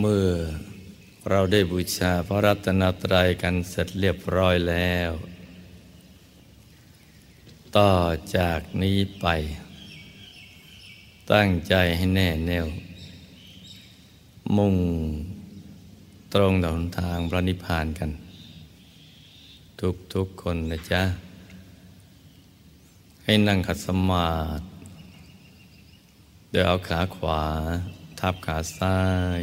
เมื่อเราได้บูชาพระรัตนตรัยกันเสร็จเรียบร้อยแล้ว ต่อจากนี้ไป ตั้งใจให้แน่แน่ว มุ่งตรงดนทางพระนิพพานกัน ทุกทุกคนนะจ๊ะ ให้นั่งขัดสมาธิโดยเอาขาขวา ทับขาซ้าย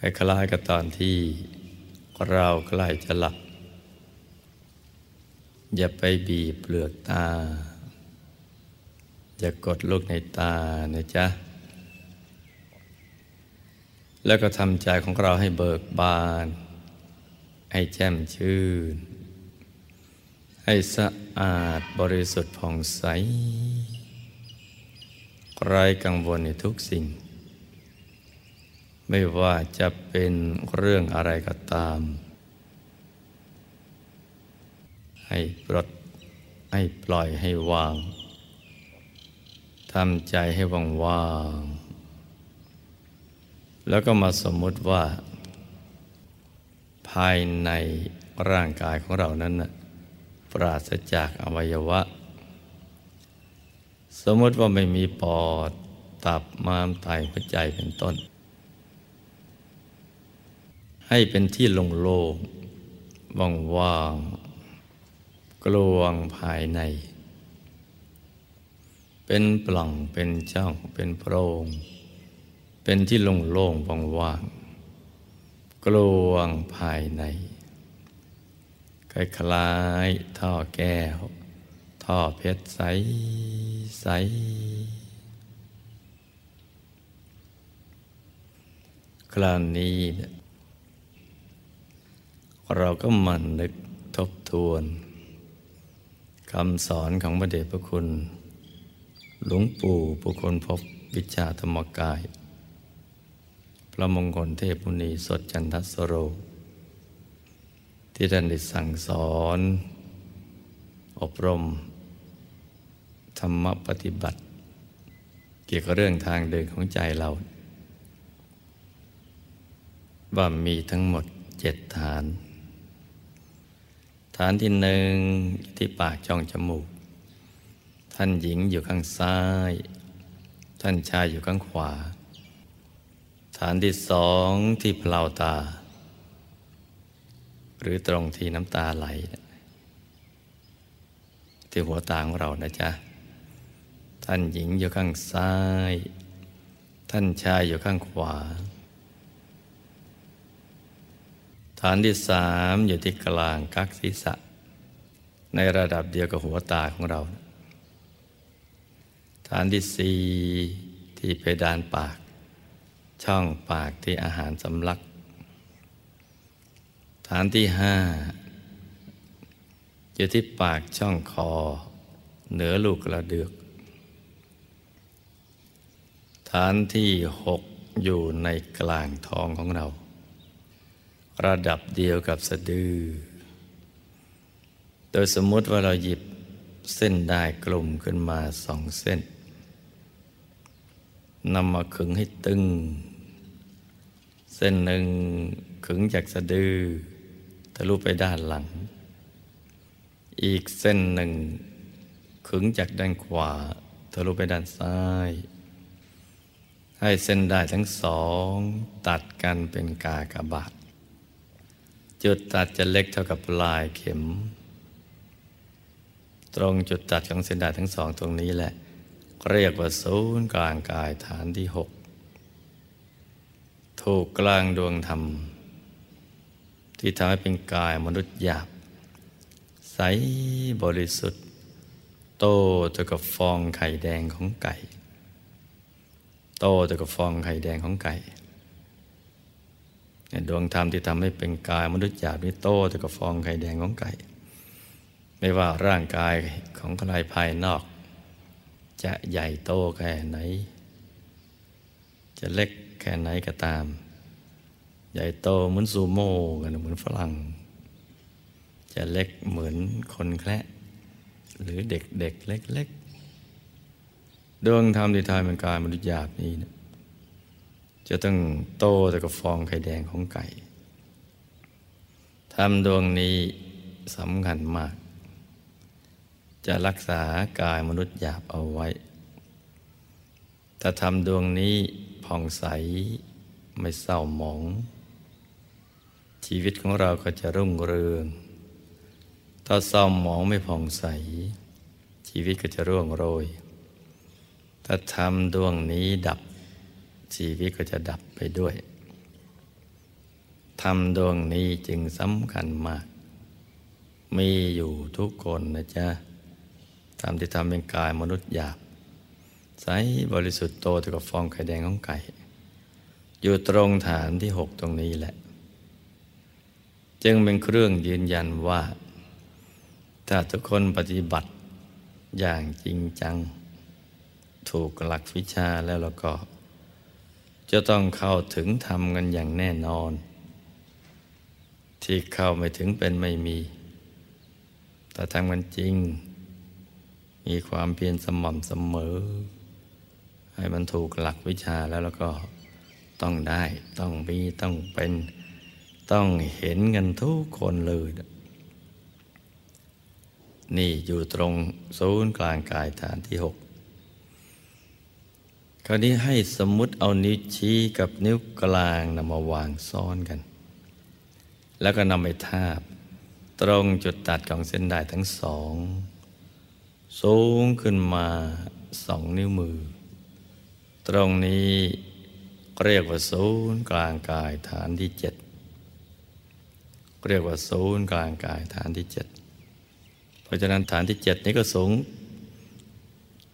คล้ายๆกับตอนที่เราใกล้จะหลับ อย่าไปบีบเปลือกตา อย่ากดลูกในตานะจ๊ะ แล้วก็ทำใจของเราให้เบิกบาน ให้แจ่มชื่น ให้สะอาดบริสุทธิ์ผ่องใสไร้กังวลในทุกสิ่ง ไม่ว่าจะเป็นเรื่องอะไรก็ตาม ให้ปลดให้ปล่อยให้วางทำใจให้ว่างว่างแล้วก็มาสมมติว่า ภายในร่างกายของเรานั้นนะปราศจากอวัยวะ สมมติว่าไม่มีปอดตับม้ามไตหัวใจเป็นต้น ให้เป็นที่โล่งๆว่างๆกลวงภายใน เป็นปล่องเป็นช่องเป็นโพรง เป็นที่โล่งๆว่างๆกลวงภายในคล้ายๆท่อแก้ว ท่อเพชรใสใสคราวนี้ เราก็มันนึกทบทวนคำสอนของพระเดชพระคุณ หลวงปู่ปุคลพบวิชาธรรมกาย พระมงคลเทพมุนีสดจันทสโร ที่ท่านได้สั่งสอน อบรม ธรรมปฏิบัติ เกี่ยวกับเรื่องทางเดินของใจเรา ว่ามีทั้งหมดเจ็ดฐาน ฐานที่หนึ่งที่ปากช่องจมูก ท่านหญิงอยู่ข้างซ้าย ท่านชายอยู่ข้างขวา ฐานที่สองที่เพลาตา หรือตรงที่น้ำตาไหล ที่หัวตาของเรานะจ๊ะ ท่านหญิงอยู่ข้างซ้าย ท่านชายอยู่ข้างขวา ฐานที่สามอยู่ที่กลางกักศีรษะ ในระดับเดียวกับหัวตาของเรา ฐานที่สี่ที่เพดานปาก ช่องปากที่อาหารสำลัก ฐานที่ห้าอยู่ที่ปากช่องคอ เหนือลูกกระเดือก ฐานที่หกอยู่ในกลางท้องของเรา ระดับเดียวกับสะดือ โดยสมมติว่าเราหยิบเส้นได้กลุ่มขึ้นมาสองเส้นนำมาขึงให้ตึง เส้นหนึ่งขึงจากสะดือทะลุไปด้านหลัง อีกเส้นหนึ่ง ขึงจากด้านขวาทะลุไปด้านซ้าย ให้เส้นได้ทั้งสอง ตัดกันเป็นกากบาท จุดตัดจะเล็กเท่ากับปลายเข็ม ตรงจุดตัดของเส้นด้ทั้งสองตรงนี้แหละ เรียกว่าศูนย์กลางกายฐานที่หกถูกกลางดวงธรรม ที่ทำให้เป็นกายมนุษย์หยาบ ใสบริสุทธิ์ โตเท่ากับฟองไข่แดงของไก่ โตแต่ากับฟองไข่แดงของไก่ ดวงธรรมที่ทำให้เป็นกายมนุษย์หยาบนี่โตแต่กับฟองไข่แดงของไก่ ไม่ว่าร่างกายของใครภายนอก จะใหญ่โตแค่ไหน จะเล็กแค่ไหนก็ตาม ใหญ่โตเหมือนซูโม่กันเหมือนฝรั่ง จะเล็กเหมือนคนแคระหรือเด็กเด็กเล็กๆดวงธรรมที่ทายเป็นกายมนุษย์หยาบนี้นะ จะต้องโตแต่กับฟองไข่แดงของไก่ทำดวงนี้สำคัญมาก จะรักษากายมนุษย์หยาบเอาไว้ ถ้าทำดวงนี้ผ่องใสไม่เศร้าหมอง ชีวิตของเราก็จะรุ่งเรือง ถ้าเศร้าหมองไม่ผ่องใส ชีวิตก็จะร่วงโรย ถ้าทำดวงนี้ดับ ชีวิตก็จะดับไปด้วยทำดวงนี้จึงสำคัญมาก มีอยู่ทุกคนนะจ๊ะทำที่ทำเป็นกายมนุษย์หยาบใสบริสุทธิ์โตเท่ากับฟองไข่แดงของไก่ อยู่ตรงฐานที่หกตรงนี้แหละ จึงเป็นเครื่องยืนยันว่า ถ้าทุกคนปฏิบัติอย่างจริงจัง ถูกหลักวิชาแล้วแล้วก็ จะต้องเข้าถึงธรรมกันอย่างแน่นอน ที่เข้าไม่ถึงเป็นไม่มี แต่ทำกันจริง มีความเพียรสม่ำเสมอ ให้มันถูกหลักวิชาแล้วแล้วก็ต้องได้ต้องมีต้องเป็นต้องเห็นกันทุกคนเลย นี่อยู่ตรงศูนย์กลางกายฐานที่หก คราวนี้ให้สมมุติเอานิ้วชี้กับนิ้วกลางนำมาวางซ้อนกัน แล้วก็นำไปทาบ ตรงจุดตัดของเส้นได้ทั้งสอง สูงขึ้นมาสองนิ้วมือ ตรงนี้เรียกว่าศูนย์กลางกายฐานที่เจ็ดเรียกว่าศูนย์กลางกายฐานที่เจ็ดเพราะฉะนั้นฐานที่เจ็ดนี้ก็สูง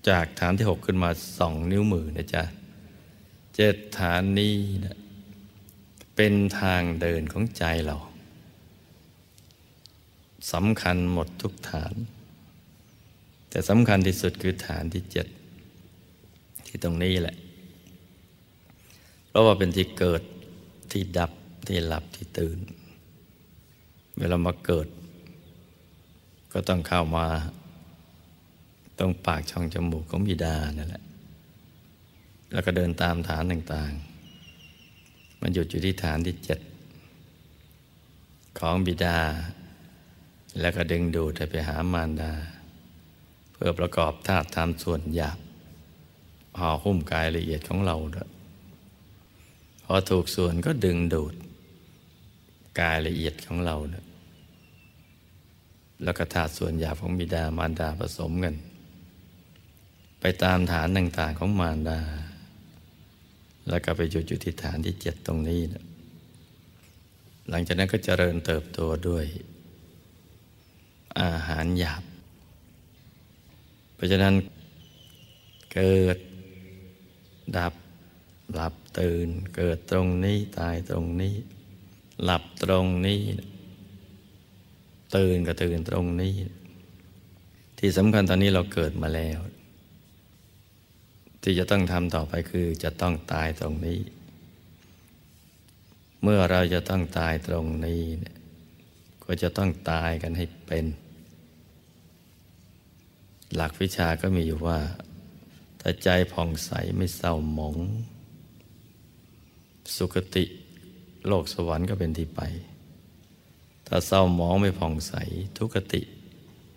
จากฐานที่หกขึ้นมาสองนิ้วมือนะจ๊ะเจ็ดฐานนี้นะเป็นทางเดินของใจเราสำคัญหมดทุกฐาน แต่สำคัญที่สุดคือฐานที่เจ็ดที่ตรงนี้แหละ เพราะว่าเป็นที่เกิดที่ดับที่หลับที่ตื่น เวลามาเกิด ก็ต้องเข้ามา ตรงปากช่องจมูกของบิดานั่นแหละ แล้วก็เดินตามฐานต่างๆ มันหยุดอยู่ที่ฐานที่เจ็ดของบิดา แล้วก็ดึงดูดไปหามารดา เพื่อประกอบธาตุธรรมส่วนหยาบห่อหุ้มกายละเอียดของเราด้วยพอถูกส่วนก็ดึงดูด กายละเอียดของเราด้วยแล้วก็ธาตุส่วนหยาบของบิดามารดาผสมกัน ไปตามฐานต่างๆของมารดา แล้วก็ไปหยุดอยู่ที่ฐานที่เจ็ดตรงนี้นะหลังจากนั้นก็เจริญเติบโตด้วย อาหารหยาบ เพราะฉะนั้นเกิดดับหลับตื่น เกิดตรงนี้ตายตรงนี้ หลับตรงนี้ ตื่นก็ตื่นตรงนี้ ที่สำคัญตอนนี้เราเกิดมาแล้ว ที่จะต้องทำต่อไปคือจะต้องตายตรงนี้ เมื่อเราจะต้องตายตรงนี้เนี่ยก็จะต้องตายกันให้เป็น หลักวิชาก็มีอยู่ว่า ถ้าใจผ่องใสไม่เศร้าหมอง สุคติโลกสวรรค์ก็เป็นที่ไป ถ้าเศร้าหมองไม่ผ่องใส ทุกติ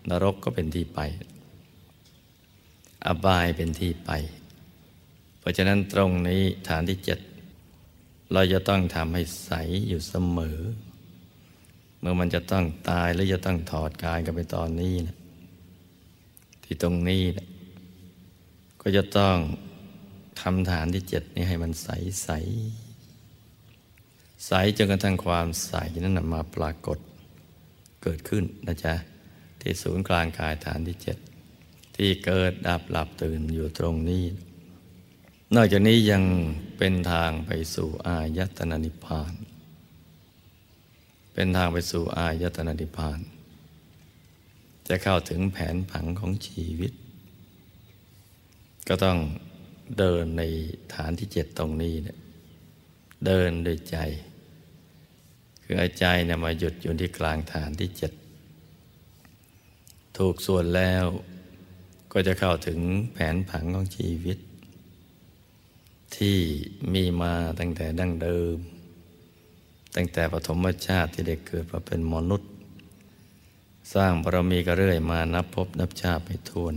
นรกก็เป็นที่ไป อบายเป็นที่ไป ราะฉะนั้นตรงนี้ฐานที่เจ็ดเราจะต้องทำให้ใสอยู่เสมอ เมื่อมันจะต้องตายหรือจะต้องถอดกายกันไปตอนนี้นะที่ตรงนี้นะก็จะต้องทำฐานที่เจ็ดนี้ให้มันใสใสใสจนกระทั่งความใสนั้นมาปรากฏเกิดขึ้นนะจ๊ะ ที่ศูนย์กลางกายฐานที่เจ็ดที่เกิดดับหลับตื่นอยู่ตรงนี้ นอกจากนี้ยังเป็นทางไปสู่อายตนะนิพพาน เป็นทางไปสู่อายตนะนิพพาน จะเข้าถึงแผนผังของชีวิต ก็ต้องเดินในฐานที่เจ็ดตรงนี้เนี่ยเดินโดยใจ คืออาใจเนี่ยมาหยุดอยู่ที่กลางฐานที่เจ็ดถูกส่วนแล้วก็จะเข้าถึงแผนผังของชีวิต ที่มีมาตั้งแต่ดั้งเดิม ตั้งแต่ปฐมชาติที่ได้เกิดมาเป็นมนุษย์ สร้างบารมีก็เรื่อยมานับพบนับชาติไปทวน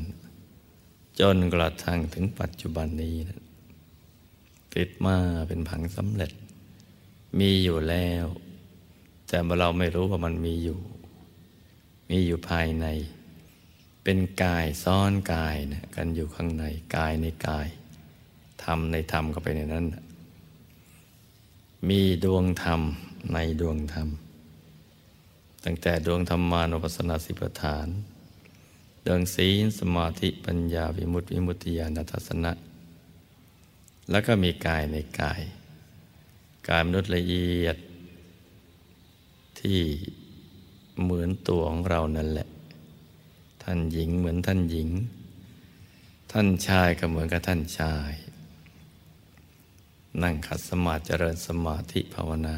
จนกระทั่งถึงปัจจุบันนี้นะติดมาเป็นผังสำเร็จ มีอยู่แล้ว แต่เราไม่รู้ว่ามันมีอยู่ มีอยู่ภายใน เป็นกายซ้อนกายนะกันอยู่ข้างในกายในกาย ธรรมในธรรมก็ไปในนั้น มีดวงธรรมในดวงธรรม ตั้งแต่ดวงธรรมานุปัสสนาสิปฐานดวงศีลสมาธิปัญญาวิมุตติวิมุตติญาณทัศนะ แล้วก็มีกายในกาย กายมนุษย์ละเอียด ที่เหมือนตัวของเรานั่นแหละ ท่านหญิงเหมือนท่านหญิง ท่านชายก็เหมือนกับท่านชาย นั่งขัดสมาธิเจริญสมาธิภาวนา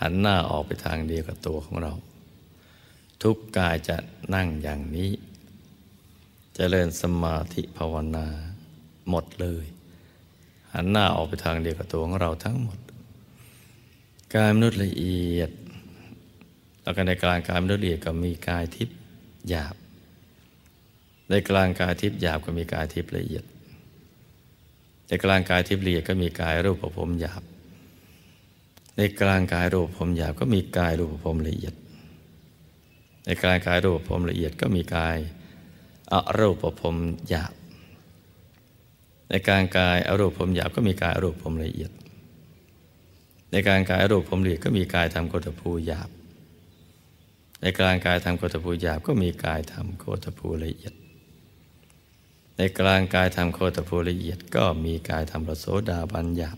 หันหน้าออกไปทางเดียวกับตัวของเรา ทุกกายจะนั่งอย่างนี้จเจริญสมาธิภาวนา หมดเลย หันหน้าออกไปทางเดียวกับตัวของเราทั้งหมด กายมนุษย์ละเอียด แล้วก็ในกลางกายมนุษย์ละเอียดก็มีกายทิพย์หยาบ ในกลางกายทิพย์หยาบก็มีกายทิพย์ละเอียด ในกลางกายทิพย์ละเอียดก็มีกายรูปภพหยาบ ในกลางกายรูปภพหยาบก็มีกายรูปภพละเอียด ในกลางกายรูปภพละเอียดก็มีกายอรูปภพหยาบ ในกลางกายอรูปภพหยาบก็มีกายอรูปภพละเอียด ในกลางกายอรูปภพละเอียดก็มีกายธรรมโกฏภูหยาบ ในกลางกายธรรมโกฏภูหยาบก็มีกายธรรมโกฏภูละเอียด ในกลางกายธรรมโคตภูละเอียดก็มีกายธรรมประโสดาบัญญับ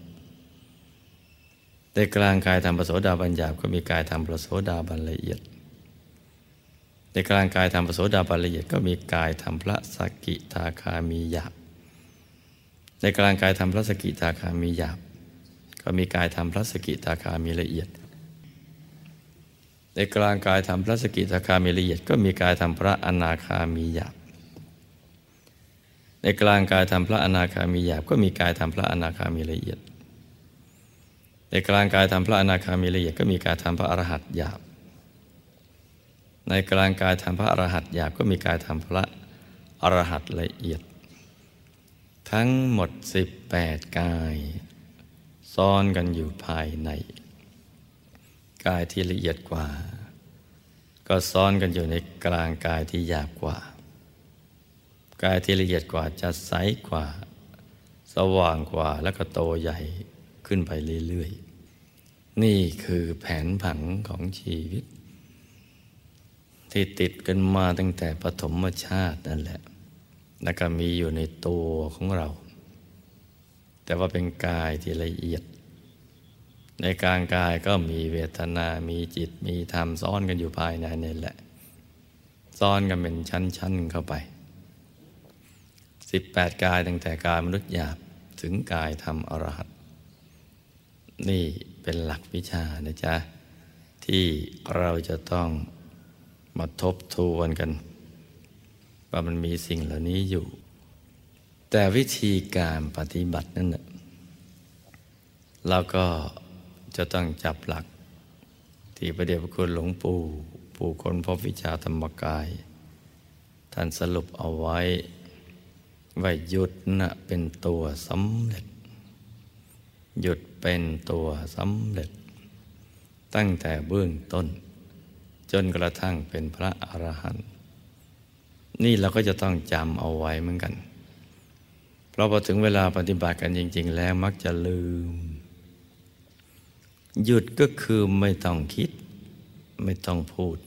ในกลางกายธรรมประโสดาบัญญับก็มีกายธรรมประโสดาบันละเอียด ในกลางกายธรรมประโสดาบันละเอียดก็มีกายธรรมพระสกิทาคามีหยาบในกลางกายธรรมพระสกิทาคามีหยาบก็มีกายธรรมพระสกิทาคามีละเอียด ในกลางกายธรรมพระสกิทาคามีละเอียด ก็มีกายธรรมพระอนาคามีหยาบ ในกลางกายทำพระอนาคามีหยาบก็มีกายทำพระอนาคามีละเอียด ในกลางกายทำพระอนาคามีละเอียดก็มีกายทำพระอรหัตหยาบ ในกลางกายทำพระอรหัตหยาบก็มีกายทำพระอรหัตละเอียด ทั้งหมด 18 กายซ้อนกันอยู่ภายใน กายที่ละเอียดกว่า ก็ซ้อนกันอยู่ในกลางกายที่หยาบกว่า กายที่ละเอียดกว่าจะใสกว่า สว่างกว่าแล้วก็โตใหญ่ขึ้นไปเรื่อยๆ นี่คือแผนผังของชีวิต ที่ติดกันมาตั้งแต่ปฐมชาตินั่นแหละ แล้วก็มีอยู่ในตัวของเรา แต่ว่าเป็นกายที่ละเอียด ในกลางกายก็มีเวทนา มีจิต มีธรรม ซ้อนกันอยู่ภายในนี่แหละ ซ้อนกันเป็นชั้นๆเข้าไป สิบแปดกายตั้งแต่กายมนุษย์หยาบถึงกายธรรมอรหัตนี่เป็นหลักวิชานะจ๊ะ ที่เราจะต้องมาทบทวนกัน ว่ามันมีสิ่งเหล่านี้อยู่ แต่วิธีการปฏิบัตินั่นเราก็จะต้องจับหลัก ที่ประเดี๋ยวคุณหลวงปู่ ปู่คนพบวิชาธรรมกาย ท่านสรุปเอาไว้ ว่าหยุดนะเป็นตัวสำเร็จ หยุดเป็นตัวสำเร็จ ตั้งแต่เบื้องต้น จนกระทั่งเป็นพระอรหันต์นี่เราก็จะต้องจำเอาไว้เหมือนกัน เพราะพอถึงเวลาปฏิบัติกันจริง ๆ แล้วมักจะลืม หยุดก็คือไม่ต้องคิด ไม่ต้องพูด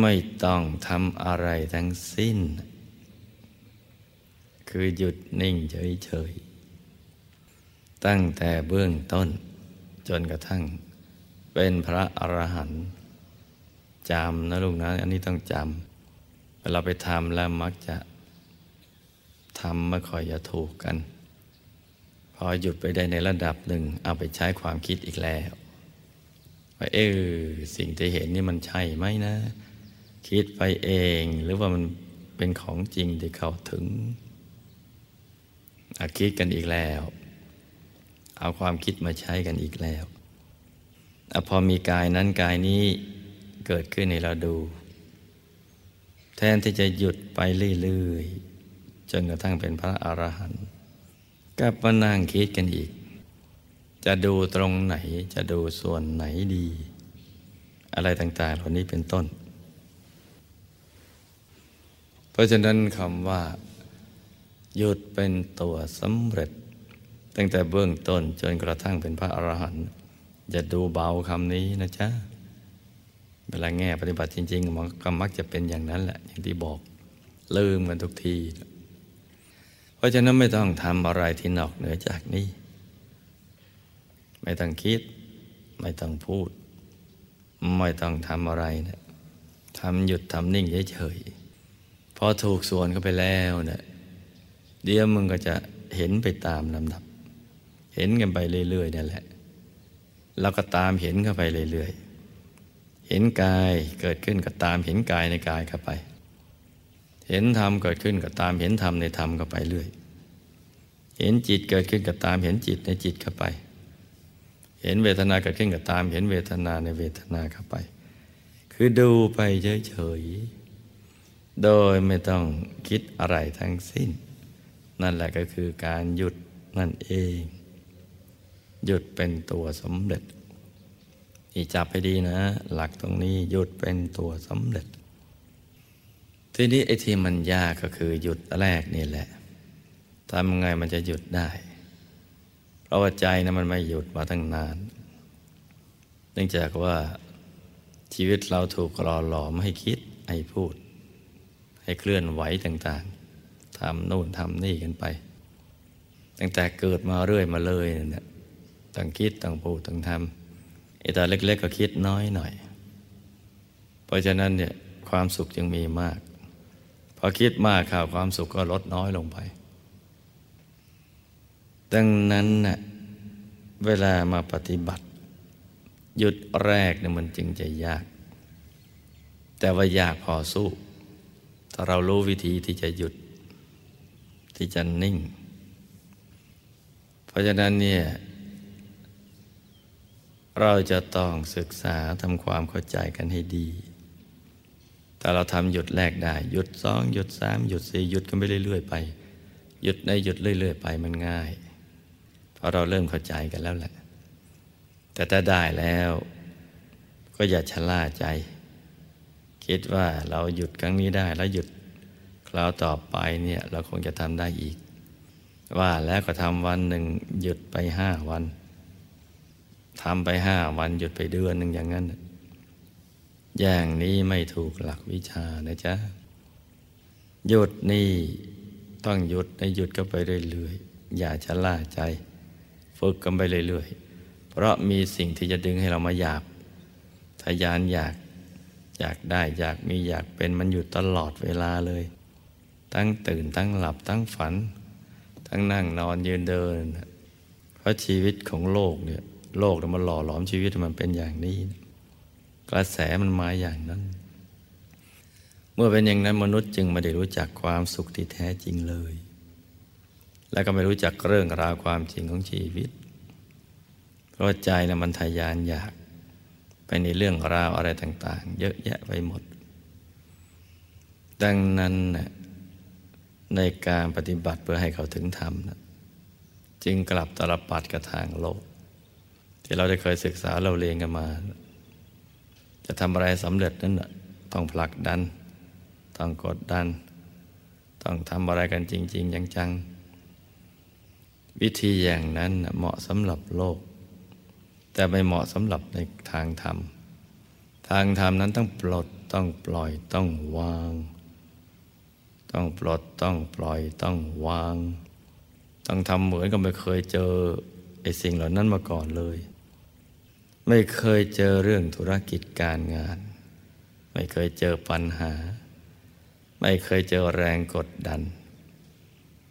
ไม่ต้องทำอะไรทั้งสิ้น คือหยุดนิ่งเฉยๆ ตั้งแต่เบื้องต้น จนกระทั่ง เป็นพระอรหันต์จำนะลูกนะ อันนี้ต้องจำเวลาไปทำแล้วมักจะทำไม่ค่อยจะถูกกัน พอหยุดไปได้ในระดับหนึ่ง เอาไปใช้ความคิดอีกแล้วว่าเออสิ่งที่เห็นนี่มันใช่ไหมนะ คิดไปเองหรือว่ามันเป็นของจริงที่เขาถึง อาคิดกันอีกแล้ว เอาความคิดมาใช้กันอีกแล้วอพอมีกายนั้นกายนี้เกิดขึ้นในเราดู แทนที่จะหยุดไปเรื่อยๆจนกระทั่งเป็นพระอรหันต์กลับมานั่งคิดกันอีก จะดูตรงไหนจะดูส่วนไหนดี อะไรต่าง ๆ เหล่านี้เป็นต้น เพราะฉะนั้นคำว่า หยุดเป็นตัวสำเร็จ ตั้งแต่เบื้องต้นจนกระทั่งเป็นพระอรหันต์อย่าดูเบาคำนี้นะจ๊ะ เวลาแง่ปฏิบัติจริงๆมันก็มักจะเป็นอย่างนั้นแหละ อย่างที่บอกลืมกันทุกที เพราะฉะนั้นไม่ต้องทำอะไรที่นอกเหนือจากนี้ ไม่ต้องคิด ไม่ต้องพูด ไม่ต้องทำอะไรนะทำหยุดทำนิ่งเฉยๆพอถูกส่วนเข้าไปแล้วเนะี่ย เดี๋ยวมึงก็จะเห็นไปตามลำดับ เห็นกันไปเรื่อยๆนั่นแหละเราก็ตามเห็นเข้าไปเรื่อยๆ เห็นกายเกิดขึ้นก็ตามเห็นกายในกายเข้าไป เห็นธรรมเกิดขึ้นก็ตามเห็นธรรมในธรรมเข้าไปเรื่อย เห็นจิตเกิดขึ้นก็ตามเห็นจิตในจิตเข้าไป เห็นเวทนาเกิดขึ้นก็ตามเห็นเวทนาในเวทนาเข้าไป คือดูไปเฉยๆ โดยไม่ต้องคิดอะไรทั้งสิ้น นั่นแหละก็คือการหยุดนั่นเอง หยุดเป็นตัวสำเร็จนี่จับไปดีนะ หลักตรงนี้หยุดเป็นตัวสำเร็จ ทีนี้ไอ้ที่มันยากก็คือหยุดแรกนี่แหละทำไงมันจะหยุดได้ เพราะว่าใจนะมันไม่หยุดมาตั้งนาน เนื่องจากว่าชีวิตเราถูกรอหลอมให้คิดให้พูด ให้เคลื่อนไหวต่างๆ ทำโน่นทำนี่กันไป ตั้งแต่เกิดมาเรื่อยมาเลยเนี่ยต้องคิดต้องพูดต้องทำไอ้ตาเล็กๆก็คิดน้อยหน่อย เพราะฉะนั้นเนี่ยความสุขจึงมีมาก พอคิดมากข่าวความสุขก็ลดน้อยลงไป ดังนั้นน่ะเวลามาปฏิบัติ หยุดแรกเนี่ยมันจึงจะยาก แต่ว่ายากพอสู้ ถ้าเรารู้วิธีที่จะหยุด ที่จะนิ่ง เพราะฉะนั้นเนี่ยเราจะต้องศึกษาทำความเข้าใจกันให้ดี แต่เราทำหยุดแรกได้ หยุดสองหยุดสามหยุดสี่หยุดกันไปเรื่อย ๆ ไป หยุดในหยุดเรื่อย ๆ ไปมันง่าย เพราะเราเริ่มเข้าใจกันแล้วแหละ แต่ถ้าได้แล้วก็อย่าชะล่าใจ คิดว่าเราหยุดครั้งนี้ได้แล้วหยุด ราวต่อไปเนี่ยเราคงจะทำได้อีก ว่าแล้วก็ทำวันหนึ่งหยุดไปห้าวันทำไปห้าวันหยุดไปเดือนหนึ่งอย่างนั้น อย่างนี้ไม่ถูกหลักวิชานะจ๊ะ หยุดนี่ต้องหยุดในหยุดก็ไปเรื่อยๆ อย่าชะล่าใจ ฝึกกันไปเรื่อยๆ เพราะมีสิ่งที่จะดึงให้เรามาอยาก ทยานอยาก อยากได้อยากมีอยากเป็นมันอยู่ตลอดเวลาเลย ทั้งตื่นทั้งหลับทั้งฝัน ทั้งนั่งนอนยืนเดิน เพราะชีวิตของโลกเนี่ยโลกมันหล่อหลอมชีวิตมันเป็นอย่างนี้ กระแสมันมาอย่างนั้น เมื่อเป็นอย่างนั้นมนุษย์จึงไม่ได้รู้จักความสุขที่แท้จริงเลย และก็ไม่รู้จักเรื่องราวความจริงของชีวิต เพราะใจนะมันทยานอยากไปในเรื่องราวอะไรต่าง ๆ เยอะแยะไปหมด ดังนั้นนะ ในการปฏิบัติเพื่อให้เขาถึงธรรมนะจึงกลับตลปัดกับทางโลก ที่เราได้เคยศึกษาเราเรียนกันมา จะทำอะไรสำเร็จนั้นต้องผลักดัน ต้องกดดัน ต้องทำอะไรกันจริง ๆ จังๆ วิธีอย่างนั้นเหมาะสำหรับโลก แต่ไม่เหมาะสำหรับในทางธรรม ทางธรรมนั้นต้องปลดต้องปล่อยต้องวาง ต้องปลดต้องปล่อยต้องวาง ต้องทำเหมือนกับไม่เคยเจอไอ้สิ่งเหล่านั้นมาก่อนเลย ไม่เคยเจอเรื่องธุรกิจการงาน ไม่เคยเจอปัญหา ไม่เคยเจอแรงกดดัน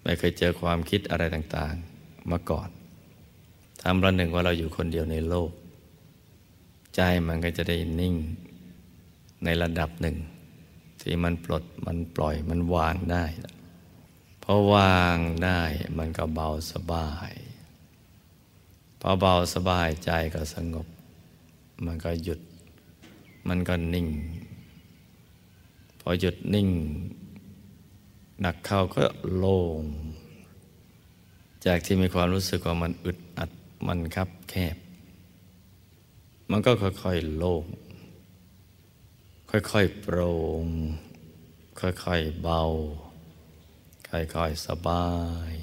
ไม่เคยเจอความคิดอะไรต่างๆมาก่อนทำประหนึ่งว่าเราอยู่คนเดียวในโลก ใจมันก็จะได้นิ่งในระดับหนึ่ง ที่มันปลดมันปล่อยมันวางได้พอวางได้มันก็เบาสบายพอเบาสบายใจก็สงบ มันก็หยุด มันก็นิ่ง พอหยุดนิ่ง หนักเข้าก็โล่ง จากที่มีความรู้สึกว่ามันอึดอัดมันคับแคบ มันก็ค่อยๆโล่ง ค่อยๆโปร่ง ค่อยๆเบา ค่อยๆสบาย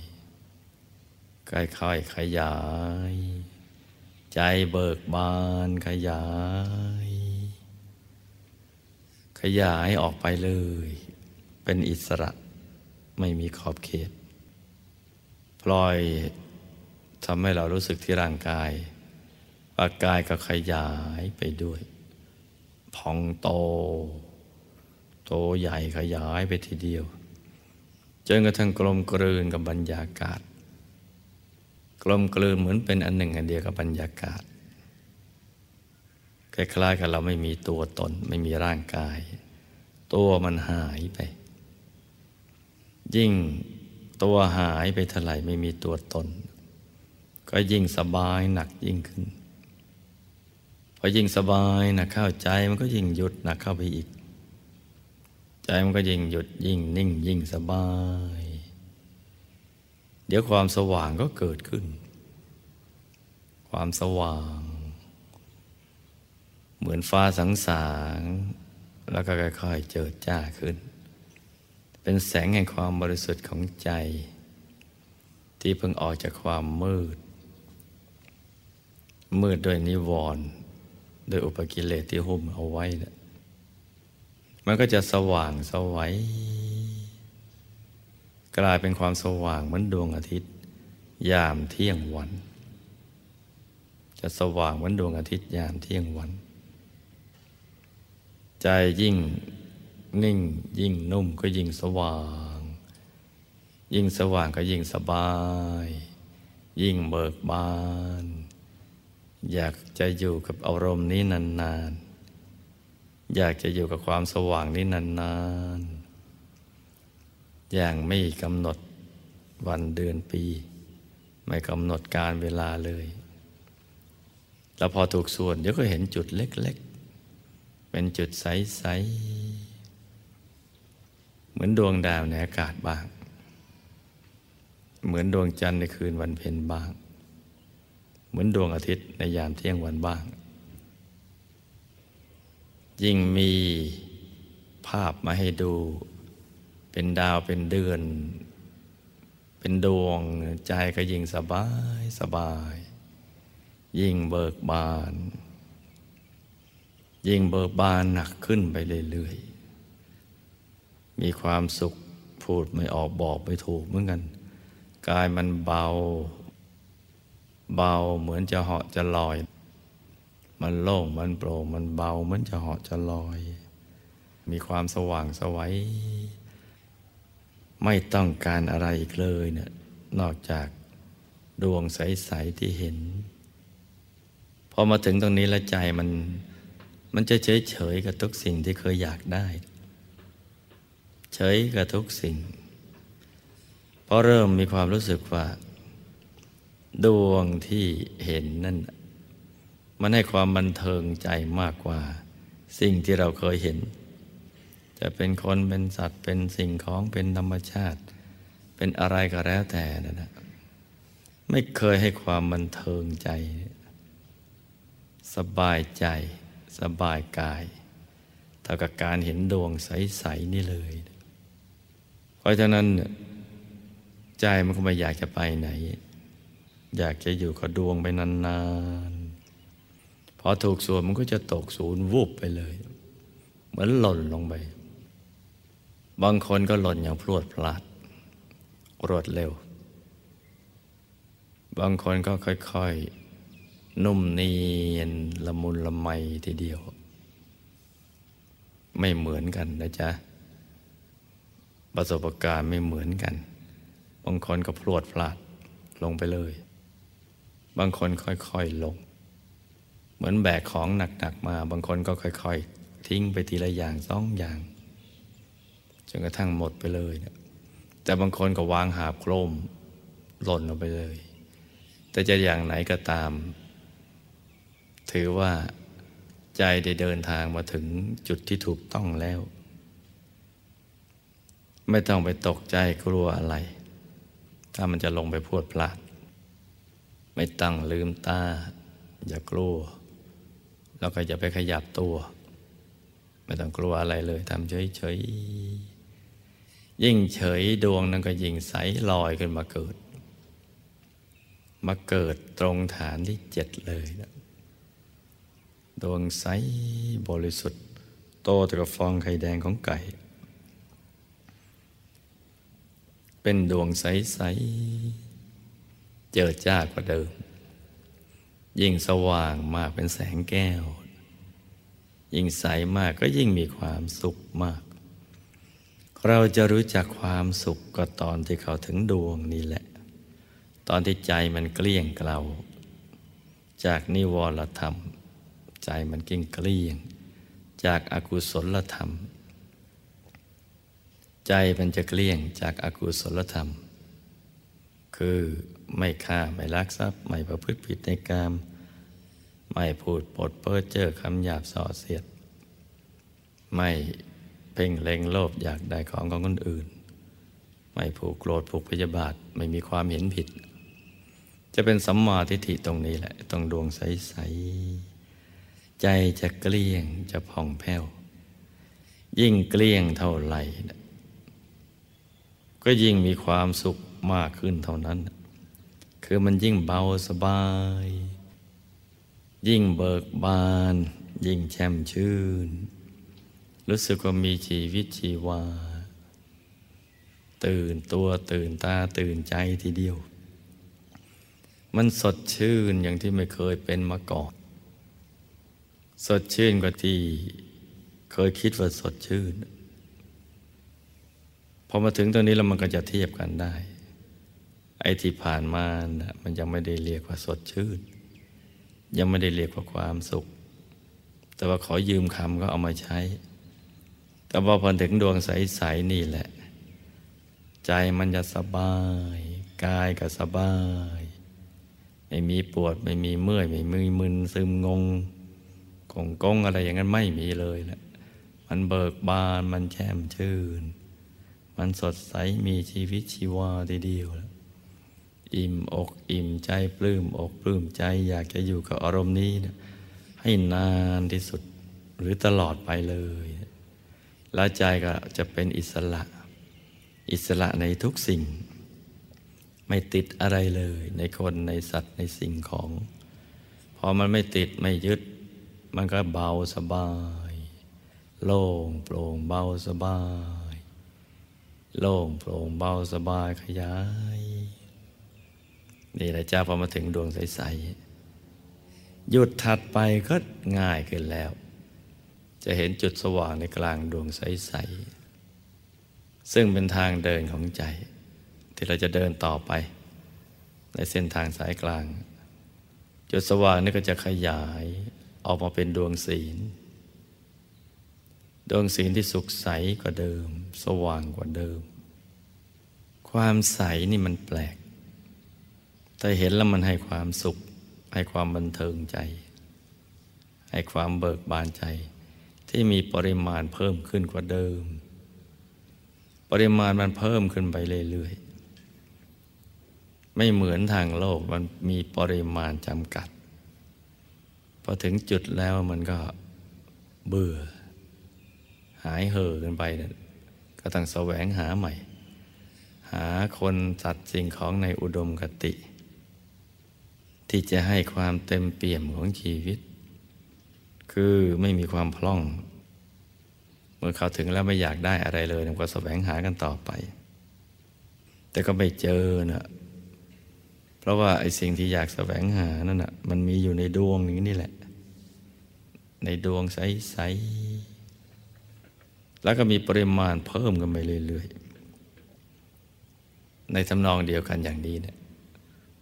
ค่อยๆขยาย ใจเบิกบานขยาย ขยายออกไปเลย เป็นอิสระไม่มีขอบเขต ปล่อยทำให้เรารู้สึกที่ร่างกายปากายก็ขยายไปด้วย พองโต โตใหญ่ขยายไปทีเดียวจนกระทั่งกลมกลืนกับบรรยากาศ กลมกลืนเหมือนเป็นอันหนึ่งอันเดียวกับบรรยากาศคล้ายๆกับเราไม่มีตัวตน ไม่มีร่างกาย ตัวมันหายไป ยิ่งตัวหายไปเท่าไหร่ไม่มีตัวตน ก็ยิ่งสบายหนักยิ่งขึ้น อยิ่งสบายนะเข้าใจมันก็ยิ่งหยุดนะเข้าไปอีก ใจมันก็ยิ่งหยุดยิ่งนิ่งยิ่งสบาย เดี๋ยวความสว่างก็เกิดขึ้น ความสว่าง เหมือนฟ้าสังสาง แล้วก็ค่อยๆเจิดจ้าขึ้น เป็นแสงแห่งความบริสุทธิ์ของใจ ที่เพิ่งออกจากความมืด มืดด้วยนิวรณ์ โดยอุปกิเลสที่หุ้มเอาไว้เนะมันก็จะสว่างสวัยกลายเป็นความสว่างเหมือนดวงอาทิตย์ ยามเที่ยงวัน จะสว่างเหมือนดวงอาทิตย์ยามเที่ยงวัน ใจยิ่งนิ่งยิ่งนุ่มก็ยิ่งสว่าง ยิ่งสว่างก็ยิ่งสบาย ยิ่งเบิกบาน อยากจะอยู่กับอารมณ์นี้นานๆ อยากจะอยู่กับความสว่างนี้นานๆ อย่างไม่กำหนดวันเดือนปี ไม่กำหนดการเวลาเลย แล้วพอถูกส่วนเดี๋ยวก็เห็นจุดเล็กๆ เป็นจุดใส ๆ เหมือนดวงดาวในอากาศบ้าง เหมือนดวงจันทร์ในคืนวันเพ็ญบ้าง เหมือนดวงอาทิตย์ในยามเที่ยงวันบ้าง ยิ่งมีภาพมาให้ดู เป็นดาวเป็นเดือน เป็นดวงใจก็ยิ่งสบายสบาย ยิ่งเบิกบาน ยิ่งเบิกบานหนักขึ้นไปเรื่อยๆ มีความสุขพูดไม่ออกบอกไม่ถูกเหมือนกัน กายมันเบา เบาเหมือนจะเหาะจะลอย มันโล่งมันโปร่งมันเบาเหมือนจะเหาะจะลอย มีความสว่างสวัยไม่ต้องการอะไรอีกเลยเนี่ยนอกจากดวงใส ๆ ที่เห็น พอมาถึงตรงนี้แล้วใจมัน มันจะเฉยเฉยกับทุกสิ่งที่เคยอยากได้ เฉยกับทุกสิ่ง เพราะเริ่มมีความรู้สึกว่า ดวงที่เห็นนั่น มันให้ความบันเทิงใจมากกว่า สิ่งที่เราเคยเห็น จะเป็นคนเป็นสัตว์เป็นสิ่งของเป็นธรรมชาติ เป็นอะไรก็แล้วแต่นะนะไม่เคยให้ความบันเทิงใจ สบายใจ สบายกาย เท่ากับการเห็นดวงใส ๆ นี่เลย เพราะฉะนั้นใจมันก็ไม่อยากจะไปไหน อยากจะอยู่กับดวงไปนานๆ พอถูกส่วนมันก็จะตกศูนย์วูบไปเลย เหมือนหล่นลงไป บางคนก็หล่นอย่างพรวดพลาด รวดเร็ว บางคนก็ค่อยๆ นุ่มเนียนละมุนละไมทีเดียว ไม่เหมือนกันนะจ๊ะ ประสบการณ์ไม่เหมือนกัน บางคนก็พรวดพลาดลงไปเลย บางคนค่อยๆลง เหมือนแบกของหนักๆมา บางคนก็ค่อยๆ ทิ้งไปทีละอย่างสองอย่างจนกระทั่งหมดไปเลยนะแต่บางคนก็วางหาบโครมหล่นลงไปเลย แต่จะอย่างไหนก็ตาม ถือว่าใจได้เดินทางมาถึงจุดที่ถูกต้องแล้ว ไม่ต้องไปตกใจกลัวอะไร ถ้ามันจะลงไปพูดพลาด ไม่ตั้งลืมตา อย่ากลัว แล้วก็อย่าไปขยับตัว ไม่ต้องกลัวอะไรเลยทำเฉยๆ ยิ่งเฉยดวงนั้นก็ยิ่งใสลอยขึ้นมาเกิด มาเกิดตรงฐานที่เจ็ดเลยนะดวงใสบริสุทธิ์ โตตกับฟองไข่แดงของไก่ เป็นดวงใสๆ เจอจ้ากว่าเดิม ยิ่งสว่างมากเป็นแสงแก้ว ยิ่งใสมากก็ยิ่งมีความสุขมาก เราจะรู้จักความสุขก็ตอนที่เขาถึงดวงนี้แหละ ตอนที่ใจมันเกลี้ยงเกลาจากนิวรธรรม ใจมันเกลี้ยงเกลี้ยง จากอากุศลธรรม ใจมันจะเกลี้ยงจากอากุศลธรรม คือ ไม่ฆ่าไม่ลักทรัพย์ ไม่ประพฤติผิดในกาม ไม่พูดปดเปิดเจอคำหยาบส่อเสียด ไม่เพ่งเล็งโลภอยากได้ของของคนอื่น ไม่ผูกโกรธผูกพยาบาทไม่มีความเห็นผิด จะเป็นสัมมาทิฏฐิตรงนี้แหละตรงดวงใสๆใจจะเกลี้ยงจะผ่องแผ้ว ยิ่งเกลี้ยงเท่าไหร่ก็ยิ่งมีความสุขมากขึ้นเท่านั้น คือมันยิ่งเบาสบาย ยิ่งเบิกบาน ยิ่งแช่มชื่น รู้สึกว่ามีชีวิตชีวา ตื่นตัวตื่นตาตื่นใจทีเดียว มันสดชื่นอย่างที่ไม่เคยเป็นมาก่อน สดชื่นกว่าที่เคยคิดว่าสดชื่นพอมาถึงตรงนี้แล้วมันก็จะเทียบกันได้ ไอ้ที่ผ่านมานะมันยังไม่ได้เรียกว่าสดชื่น ยังไม่ได้เรียกว่าความสุข แต่ว่าขอยืมคำก็เอามาใช้ แต่พอพอถึงดวงใสๆนี่แหละ ใจมันจะสบาย กายก็สบาย ไม่มีปวดไม่มีเมื่อยไม่มีมึนซึมงงกงกงอะไรอย่างนั้นไม่มีเลยแหละมันเบิกบานมันแช่มชื่น มันสดใสมีชีวิตชีวาทีเดียวแล้ว อิ่มอกอิ่มใจปลื้มอกปลื้มใจ อยากจะอยู่กับอารมณ์นี้นะให้นานที่สุดหรือตลอดไปเลย แล้วใจก็จะเป็นอิสระ อิสระในทุกสิ่ง ไม่ติดอะไรเลยในคนในสัตว์ในสิ่งของ พอมันไม่ติดไม่ยึด มันก็เบาสบาย โล่งโปร่งเบาสบาย โล่งโปร่งเบาสบายขยาย นี่แหละจ้าพอมาถึงดวงใส ๆ หยุดถัดไปก็ง่ายขึ้นแล้ว จะเห็นจุดสว่างในกลางดวงใส ๆ ซึ่งเป็นทางเดินของใจ ที่เราจะเดินต่อไป ในเส้นทางสายกลาง จุดสว่างนี่ก็จะขยายออกมาเป็นดวงศีล ดวงศีลที่สุขใสกว่าเดิม สว่างกว่าเดิม ความใสนี่มันแปลก แต่เห็นแล้วมันให้ความสุข ให้ความบันเทิงใจ ให้ความเบิกบานใจ ที่มีปริมาณเพิ่มขึ้นกว่าเดิม ปริมาณมันเพิ่มขึ้นไปเรื่อยๆไม่เหมือนทางโลกมันมีปริมาณจำกัดพอถึงจุดแล้วมันก็เบื่อ หายเห่อกันไปนะก็ต้องแสวงหาใหม่ หาคนสัตว์สิ่งของในอุดมคติ ที่จะให้ความเต็มเปี่ยมของชีวิต คือไม่มีความพล่อง เมื่อเขาถึงแล้วไม่อยากได้อะไรเลยก็แสวงหากันต่อไป แต่ก็ไม่เจอนะเพราะว่าไอ้สิ่งที่อยากแสวงหานั่นนะมันมีอยู่ในดวงนี้นี่แหละ ในดวงใสๆแล้วก็มีปริมาณเพิ่มกันไปเรื่อยๆในทำนองเดียวกันอย่างนี้เนี่ย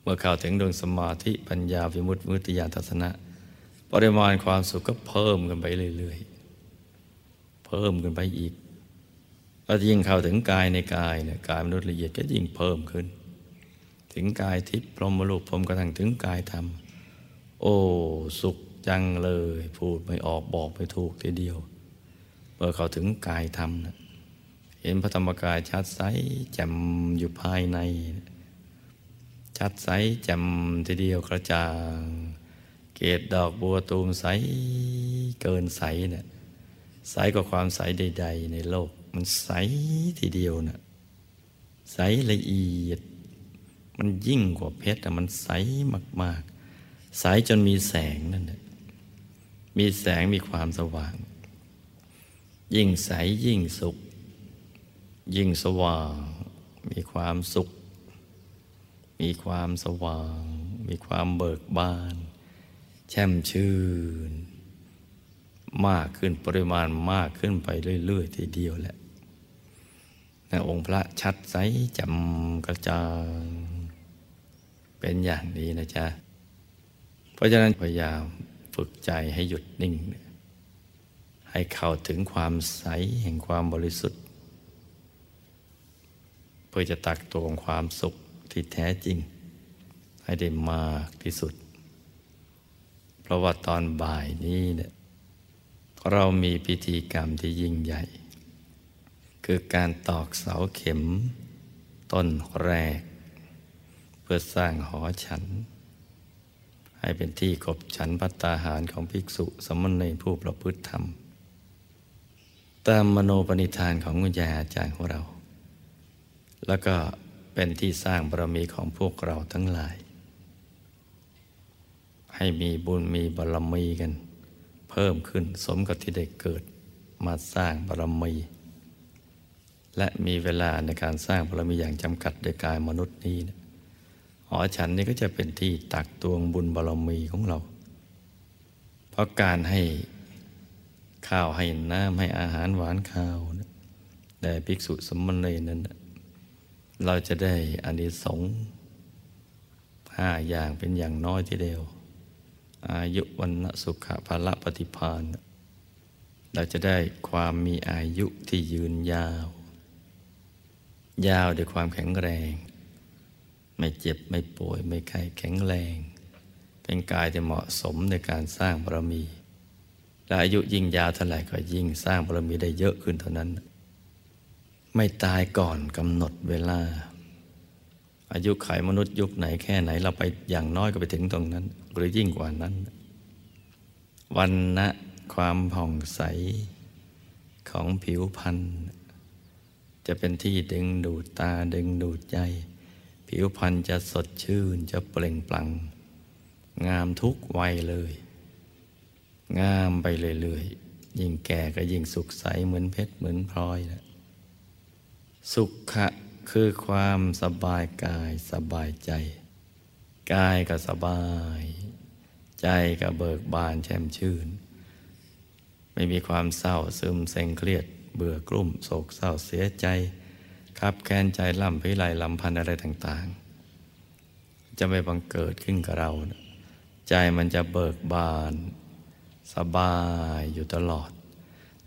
เมื่อเข้าถึงดวงสมาธิปัญญาวิมุตติมุติญาณทัศนะ ปริมาณความสุขก็เพิ่มกันไปเรื่อยๆ เพิ่มกันไปอีกแล้วยิ่งเข้าถึงกายในกายเนี่ยกายมนุษย์ละเอียดก็ยิ่งเพิ่มขึ้น ถึงกายทิพย์พรหมรูปพรหมกระทั่งถึงกายธรรม โอ้สุขจังเลย พูดไม่ออกบอกไม่ถูกทีเดียวเมื่อเขาถึงกายธรรมนะเห็นพระธรรมกายชัดใสแจ่มอยู่ภายใน ชัดใสแจ่มทีเดียวกระจ่าง เกตดอกบัวตูมใสเกินใสเนี่ยใสกว่าความใสใด ๆ ในโลก มันใสทีเดียวนะ่ะใสละเอียด มันยิ่งกว่าเพชรแต่มันใสมาก ๆ ใสจนมีแสงนั่นแหละมีแสงมีความสว่าง ยิ่งใสยิ่งสุข ยิ่งสว่าง มีความสุข มีความสว่าง มีความเบิกบาน แช่มชื่น มากขึ้นปริมาณมากขึ้นไปเรื่อย ๆ ทีเดียวแหละในองค์พระชัดใสจำกระจางเป็นอย่างนี้นะจ๊ะ เพราะฉะนั้นพยายามฝึกใจให้หยุดนิ่ง ให้เข้าถึงความใสแห่งความบริสุทธิ์ เพื่อจะตักตวงความสุข ที่แท้จริง ให้ได้มากที่สุด เพราะว่าตอนบ่ายนี้เนี่ยเรามีพิธีกรรมที่ยิ่งใหญ่ คือการตอกเสาเข็ม ต้นแรก เพื่อสร้างหอฉัน ให้เป็นที่กบฉันพัตตาหารของภิกษุสมณเณรผู้ประพฤติธรรม ตามมโนปณิธานของคุณยายอาจารย์ของเรา แล้วก็ เป็นที่สร้างบารมีของพวกเราทั้งหลาย ให้มีบุญมีบารมีกัน เพิ่มขึ้นสมกับที่ได้เกิดมาสร้างบารมี และมีเวลาในการสร้างบารมีอย่างจำกัดโดยกายมนุษย์นี้นะหอฉันนี่ก็จะเป็นที่ตักตวงบุญบารมีของเรา เพราะการให้ข้าวให้น้ำให้อาหารหวานข้าวแด่ภิกษุสมณเณรนั้น เราจะได้อานิสงส์ห้าอย่างเป็นอย่างน้อยทีเดียว อายุวันสุขภาละปฏิพานเราจะได้ความมีอายุที่ยืนยาว ยาวด้วยความแข็งแรง ไม่เจ็บไม่ป่วยไม่ไข้แข็งแรง เป็นกายที่เหมาะสมในการสร้างบารมี และอายุยิ่งยาวเท่าไหร่ก็ยิ่งสร้างบารมีได้เยอะขึ้นเท่านั้น ไม่ตายก่อนกำหนดเวลา อายุไขมนุษย์ยุคไหนแค่ไหน เราไปอย่างน้อยก็ไปถึงตรงนั้น หรือยิ่งกว่านั้น วันนะความผ่องใสของผิวพรรณจะเป็นที่ดึงดูดตาดึงดูดใจ ผิวพรรณจะสดชื่นจะเปล่งปลั่งงามทุกวัยเลย งามไปเรื่อยๆยิ่งแก่ก็ยิ่งสุขใสเหมือนเพชรเหมือนพลอยนะ สุขะคือความสบายกายสบายใจ กายก็สบาย ใจก็เบิกบานแช่มชื่น ไม่มีความเศร้าซึมเซ็งเครียด เบื่อกลุ่มโศกเศร้าเสียใจคับแค้นใจล่ำพิไรลำพันอะไรต่างๆ จะไม่บังเกิดขึ้นกับเรา ใจมันจะเบิกบาน สบายอยู่ตลอด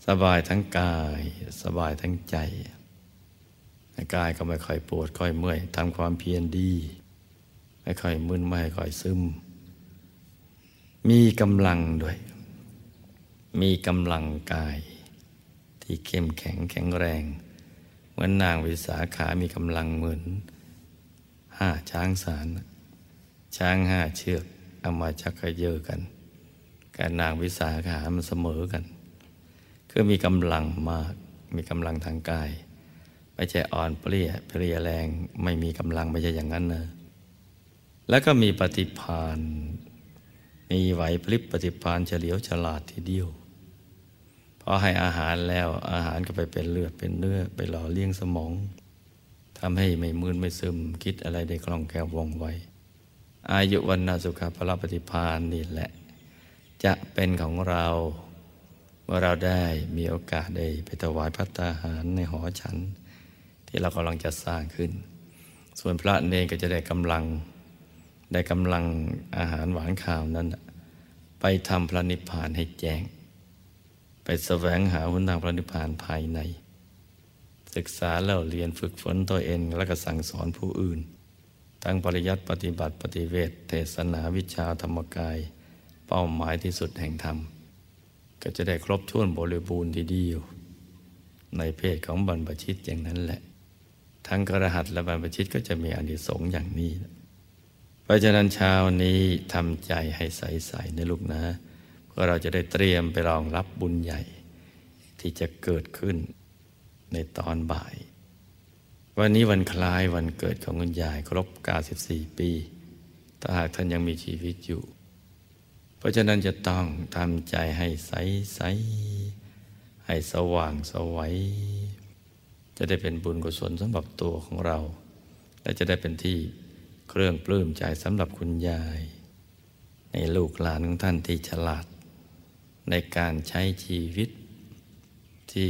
สบายทั้งกาย สบายทั้งใจ กายก็ไม่ค่อยปวดค่อยเมื่อยทำความเพียรดี ไม่ค่อยมึนไม่ค่อยซึม มีกำลังด้วย มีกำลังกาย ที่เข้มแข็งแข็งแรง เหมือนนางวิสาขามีกำลังเหมือนห้าช้างสาร ช้างห้าเชือกเอามาชักกระเยอกันการนางวิสาขามันเสมอกัน คือมีกำลังมาก มีกำลังทางกาย ไม่ใช่อ่อนเปรี้ยเพลียแรงไม่มีกำลังไม่ใช่อย่างนั้นนะแล้วก็มีปฏิพานมีไหวพลิบปฏิพานเฉลียวฉลาดทีเดียวพอให้อาหารแล้วอาหารก็ไปเป็นเลือดเป็นเนื้อไปหล่อเลี้ยงสมองทำให้ไม่มืนไม่ซึมคิดอะไรได้คล่องแคล่วว่องไวอายุวันนาสุขภาปฏิพานนี่แหละ จะเป็นของเราเมื่อเราได้มีโอกาสได้ไปถวายพัตตาหารในหอฉัน ที่เรากำลังจะสร้างขึ้น ส่วนพระเนรก็จะได้กำลังได้กำลังอาหารหวานข้าวนั้น ไปทำพระนิพพานให้แจ้ง ไปแสวงหาหุนทางพระนิพพานภายใน ศึกษาเล่าเรียนฝึกฝนตัวเองแล้วก็สั่งสอนผู้อื่น ทั้งปริยัติปฏิบัติปฏิเวทเทศนาวิชาธรรมกาย เป้าหมายที่สุดแห่งธรรม ก็จะได้ครบถ้วนบริบูรณ์ทีเดียวในเพศของบรรพชิตอย่างนั้นแหละ ทั้งกระหัตและบรรพชิตก็จะมีอานิสงส์อย่างนี้ เพราะฉะนั้นเช้านี้ทำใจให้ใสๆในลูกนะ เพื่อเราจะได้เตรียมไปรองรับบุญใหญ่ ที่จะเกิดขึ้นในตอนบ่าย วันนี้วันคล้ายวันเกิดของคุณยายครบ 94 ปี ถ้าหากท่านยังมีชีวิตอยู่ เพราะฉะนั้นจะต้องทำใจให้ใส ๆ ให้สว่างสวัย จะได้เป็นบุญกุศลสำหรับตัวของเรา และจะได้เป็นที่เครื่องปลื้มใจสำหรับคุณยาย ในลูกหลานของท่านที่ฉลาด ในการใช้ชีวิต ที่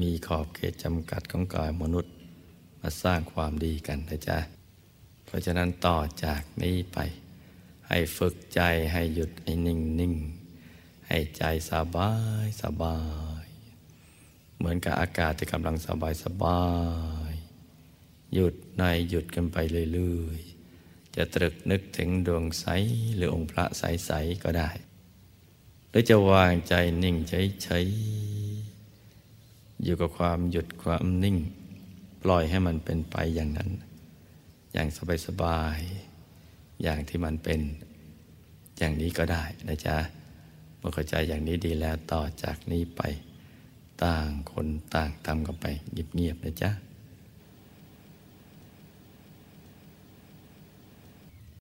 มีขอบเขตจำกัดของกายมนุษย์ มาสร้างความดีกันนะจ๊ะ เพราะฉะนั้นต่อจากนี้ไป ให้ฝึกใจให้หยุดให้นิ่งนิ่งให้ใจสบายสบาย เหมือนกับอากาศที่กำลังสบายสบายหยุดในหยุดกันไปเรื่อยๆ จะตรึกนึกถึงดวงใสหรือองค์พระใสๆก็ได้ หรือจะวางใจนิ่งเฉยๆอยู่กับความหยุดความนิ่ง ปล่อยให้มันเป็นไปอย่างนั้น อย่างสบายๆ อย่างที่มันเป็น อย่างนี้ก็ได้นะจ๊ะเมื่อเข้าใจอย่างนี้ดีแล้วต่อจากนี้ไป ต่างคนต่างทำกันไปเงียบๆนะจ๊ะ